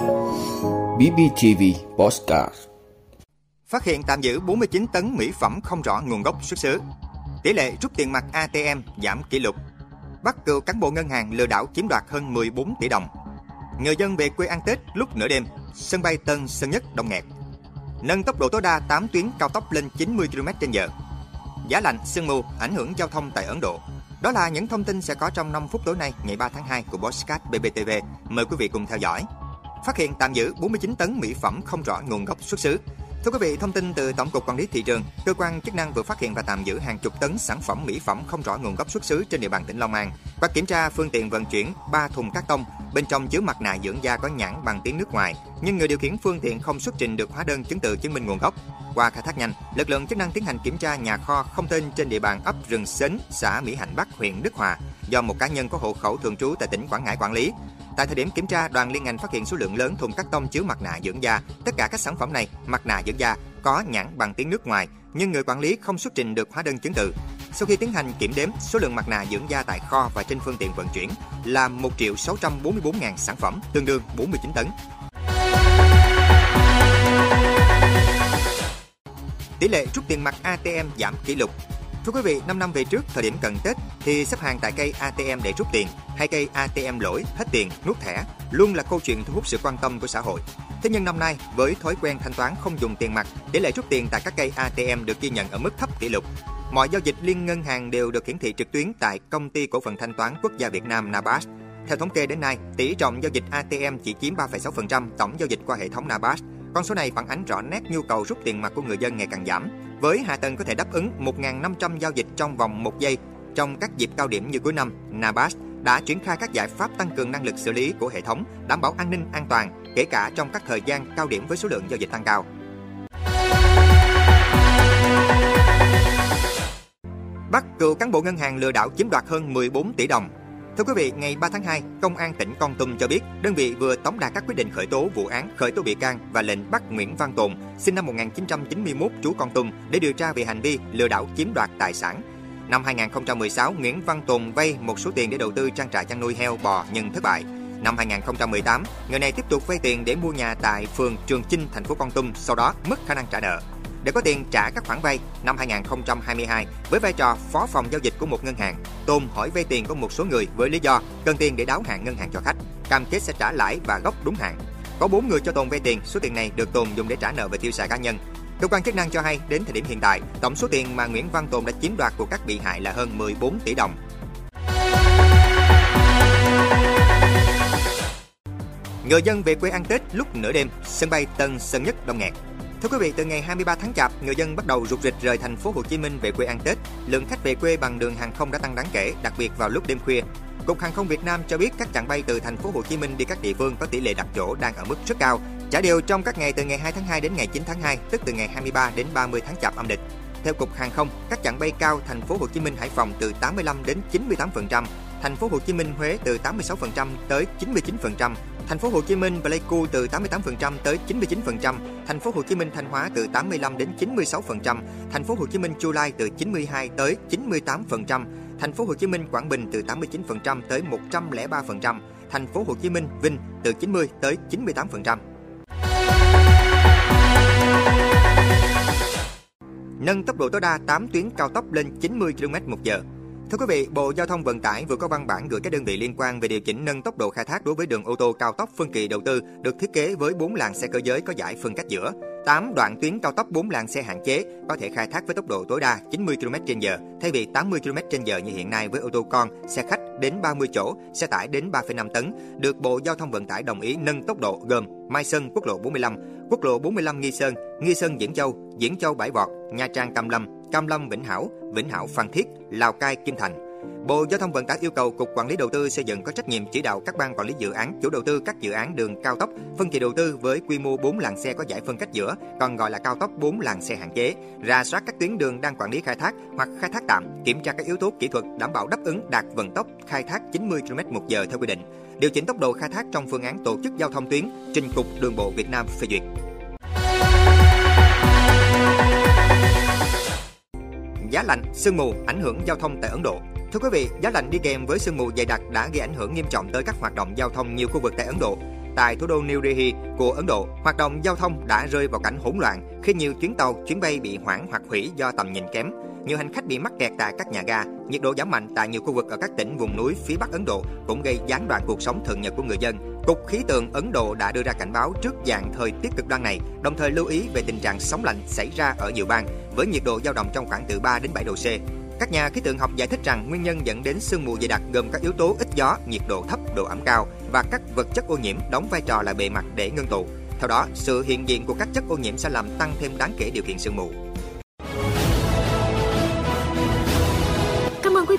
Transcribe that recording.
BBTV Postcard Phát hiện tạm giữ 49 tấn mỹ phẩm không rõ nguồn gốc xuất xứ. Tỷ lệ rút tiền mặt ATM giảm kỷ lục. Bắt cựu cán bộ ngân hàng lừa đảo chiếm đoạt hơn 14 tỷ đồng. Người dân về quê ăn Tết lúc nửa đêm, sân bay Tân Sơn Nhất đông nghẹt. Nâng tốc độ tối đa 8 tuyến cao tốc lên 90 km/h. Giá lạnh, sương mù ảnh hưởng giao thông tại Ấn Độ. Đó là những thông tin sẽ có trong 5 phút tối nay, ngày 3 tháng 2 của Bosscat BBTV. Mời quý vị cùng theo dõi. Phát hiện tạm giữ 49 tấn mỹ phẩm không rõ nguồn gốc xuất xứ. Thưa quý vị, thông tin từ Tổng cục Quản lý thị trường, cơ quan chức năng vừa phát hiện và tạm giữ hàng chục tấn sản phẩm mỹ phẩm không rõ nguồn gốc xuất xứ trên địa bàn tỉnh Long An. và kiểm tra phương tiện vận chuyển 3 thùng cát tông, bên trong chứa mặt nạ dưỡng da có nhãn bằng tiếng nước ngoài, nhưng người điều khiển phương tiện không xuất trình được hóa đơn chứng từ chứng minh nguồn gốc. Qua khai thác nhanh, lực lượng chức năng tiến hành kiểm tra nhà kho không tên trên địa bàn ấp Rừng Sến, xã Mỹ Hạnh Bắc, huyện Đức Hòa, do một cá nhân có hộ khẩu thường trú tại tỉnh Quảng Ngãi quản lý. Tại thời điểm kiểm tra, đoàn liên ngành phát hiện số lượng lớn thùng cắt tông chứa mặt nạ dưỡng da. Tất cả các sản phẩm này, mặt nạ dưỡng da có nhãn bằng tiếng nước ngoài, nhưng người quản lý không xuất trình được hóa đơn chứng từ. Sau khi tiến hành kiểm đếm, số lượng mặt nạ dưỡng da tại kho và trên phương tiện vận chuyển là 1 triệu 644.000 sản phẩm, tương đương 49 tấn. Tỷ lệ rút tiền mặt ATM giảm kỷ lục. Thưa quý vị, 5 năm về trước, thời điểm cận Tết thì xếp hàng tại cây ATM để rút tiền, hay cây ATM lỗi, hết tiền, nuốt thẻ luôn là câu chuyện thu hút sự quan tâm của xã hội. Thế nhưng năm nay, với thói quen thanh toán không dùng tiền mặt, tỷ lệ rút tiền tại các cây ATM được ghi nhận ở mức thấp kỷ lục. Mọi giao dịch liên ngân hàng đều được hiển thị trực tuyến tại Công ty Cổ phần Thanh toán Quốc gia Việt Nam NABAS. Theo thống kê đến nay, tỷ trọng giao dịch ATM chỉ chiếm 3,6% tổng giao dịch qua hệ thống NABAS. Con số này phản ánh rõ nét nhu cầu rút tiền mặt của người dân ngày càng giảm. Với hạ tầng có thể đáp ứng 1.500 giao dịch trong vòng 1 giây trong các dịp cao điểm như cuối năm, NABAS đã triển khai các giải pháp tăng cường năng lực xử lý của hệ thống, đảm bảo an ninh an toàn, kể cả trong các thời gian cao điểm với số lượng giao dịch tăng cao. Bắt cựu cán bộ ngân hàng lừa đảo chiếm đoạt hơn 14 tỷ đồng. Thưa quý vị, ngày 3 tháng 2, Công an tỉnh Con Tum cho biết đơn vị vừa tống đạt các quyết định khởi tố vụ án, khởi tố bị can và lệnh bắt Nguyễn Văn Tồn, sinh năm 1991, trú Con Tum để điều tra về hành vi lừa đảo chiếm đoạt tài sản. Năm 2016, Nguyễn Văn Tùng vay một số tiền để đầu tư trang trại chăn nuôi heo bò nhưng thất bại. Năm 2018, người này tiếp tục vay tiền để mua nhà tại phường Trường Chinh, thành phố Con Tum, sau đó mất khả năng trả nợ. Để có tiền trả các khoản vay, năm 2022, với vai trò phó phòng giao dịch của một ngân hàng, Tôn hỏi vay tiền của một số người với lý do cần tiền để đáo hạn ngân hàng cho khách, cam kết sẽ trả lãi và gốc đúng hạn. Có 4 người cho Tôn vay tiền, số tiền này được Tôn dùng để trả nợ và tiêu xài cá nhân. Cơ quan chức năng cho hay đến thời điểm hiện tại, tổng số tiền mà Nguyễn Văn Tồn đã chiếm đoạt của các bị hại là hơn 14 tỷ đồng. Người dân về quê ăn Tết lúc nửa đêm, sân bay Tân Sơn Nhất đông nghẹt. Thưa quý vị, từ ngày 23 tháng Chạp, người dân bắt đầu rục rịch rời thành phố Hồ Chí Minh về quê ăn Tết. Lượng khách về quê bằng đường hàng không đã tăng đáng kể, đặc biệt vào lúc đêm khuya. Cục Hàng không Việt Nam cho biết các chặng bay từ thành phố Hồ Chí Minh đi các địa phương có tỷ lệ đặt chỗ đang ở mức rất cao, trả đều trong các ngày từ ngày 2 tháng 2 đến ngày 9 tháng 2, tức từ ngày 23 đến 30 tháng Chạp âm lịch. Theo Cục Hàng không, các chặng bay cao thành phố Hồ Chí Minh Hải Phòng từ 85 đến 98%, thành phố Hồ Chí Minh Huế từ 86% tới 99%, thành phố Hồ Chí Minh Pleiku từ 88% tới 99%, thành phố Hồ Chí Minh Thanh Hóa từ 85 đến 96%, thành phố Hồ Chí Minh Chu Lai từ 92 tới 98%, thành phố Hồ Chí Minh Quảng Bình từ 89% tới 103%, thành phố Hồ Chí Minh Vinh từ 90 tới 98%. Nâng tốc độ tối đa 8 tuyến cao tốc lên 90 km/h. Thưa quý vị, Bộ Giao thông Vận tải vừa có văn bản gửi các đơn vị liên quan về điều chỉnh nâng tốc độ khai thác đối với đường ô tô cao tốc phân kỳ đầu tư được thiết kế với 4 làn xe cơ giới có giải phân cách giữa. 8 đoạn tuyến cao tốc 4 làn xe hạn chế có thể khai thác với tốc độ tối đa 90 km/h thay vì 80 km/h như hiện nay với ô tô con, xe khách đến 30 chỗ, xe tải đến 3,5 tấn, được Bộ Giao thông Vận tải đồng ý nâng tốc độ gồm Mai Sơn quốc lộ 45, quốc lộ 45 Nghi Sơn, Nghi Sơn Diễn Châu, Diễn Châu Bãi Vọt, Nha Trang Cam Lâm, Cam Lâm Vĩnh Hảo, Vĩnh Hảo Phan Thiết, Lào Cai Kim Thành. Bộ Giao thông Vận tải yêu cầu Cục Quản lý Đầu tư xây dựng có trách nhiệm chỉ đạo các ban quản lý dự án, chủ đầu tư các dự án đường cao tốc, phân kỳ đầu tư với quy mô 4 làn xe có giải phân cách giữa, còn gọi là cao tốc 4 làn xe hạn chế, ra soát các tuyến đường đang quản lý khai thác hoặc khai thác tạm, kiểm tra các yếu tố kỹ thuật đảm bảo đáp ứng đạt vận tốc khai thác 90 km/h theo quy định, điều chỉnh tốc độ khai thác trong phương án tổ chức giao thông tuyến trình Cục Đường bộ Việt Nam phê duyệt. Giá lạnh, sương mù ảnh hưởng giao thông tại Ấn Độ. Thưa quý vị, giá lạnh đi kèm với sương mù dày đặc đã gây ảnh hưởng nghiêm trọng tới các hoạt động giao thông nhiều khu vực tại Ấn Độ. tại thủ đô New Delhi của Ấn Độ, hoạt động giao thông đã rơi vào cảnh hỗn loạn khi nhiều chuyến tàu, chuyến bay bị hoãn hoặc hủy do tầm nhìn kém. Nhiều hành khách bị mắc kẹt tại các nhà ga, nhiệt độ giảm mạnh tại nhiều khu vực ở các tỉnh vùng núi phía Bắc Ấn Độ cũng gây gián đoạn cuộc sống thường nhật của người dân. Cục khí tượng Ấn Độ đã đưa ra cảnh báo trước dạng thời tiết cực đoan này, đồng thời lưu ý về tình trạng sóng lạnh xảy ra ở nhiều bang với nhiệt độ dao động trong khoảng từ 3 đến 7 độ C. Các nhà khí tượng học giải thích rằng nguyên nhân dẫn đến sương mù dày đặc gồm các yếu tố ít gió, nhiệt độ thấp, độ ẩm cao và các vật chất ô nhiễm đóng vai trò là bề mặt để ngưng tụ. Theo đó, sự hiện diện của các chất ô nhiễm sẽ làm tăng thêm đáng kể điều kiện sương mù.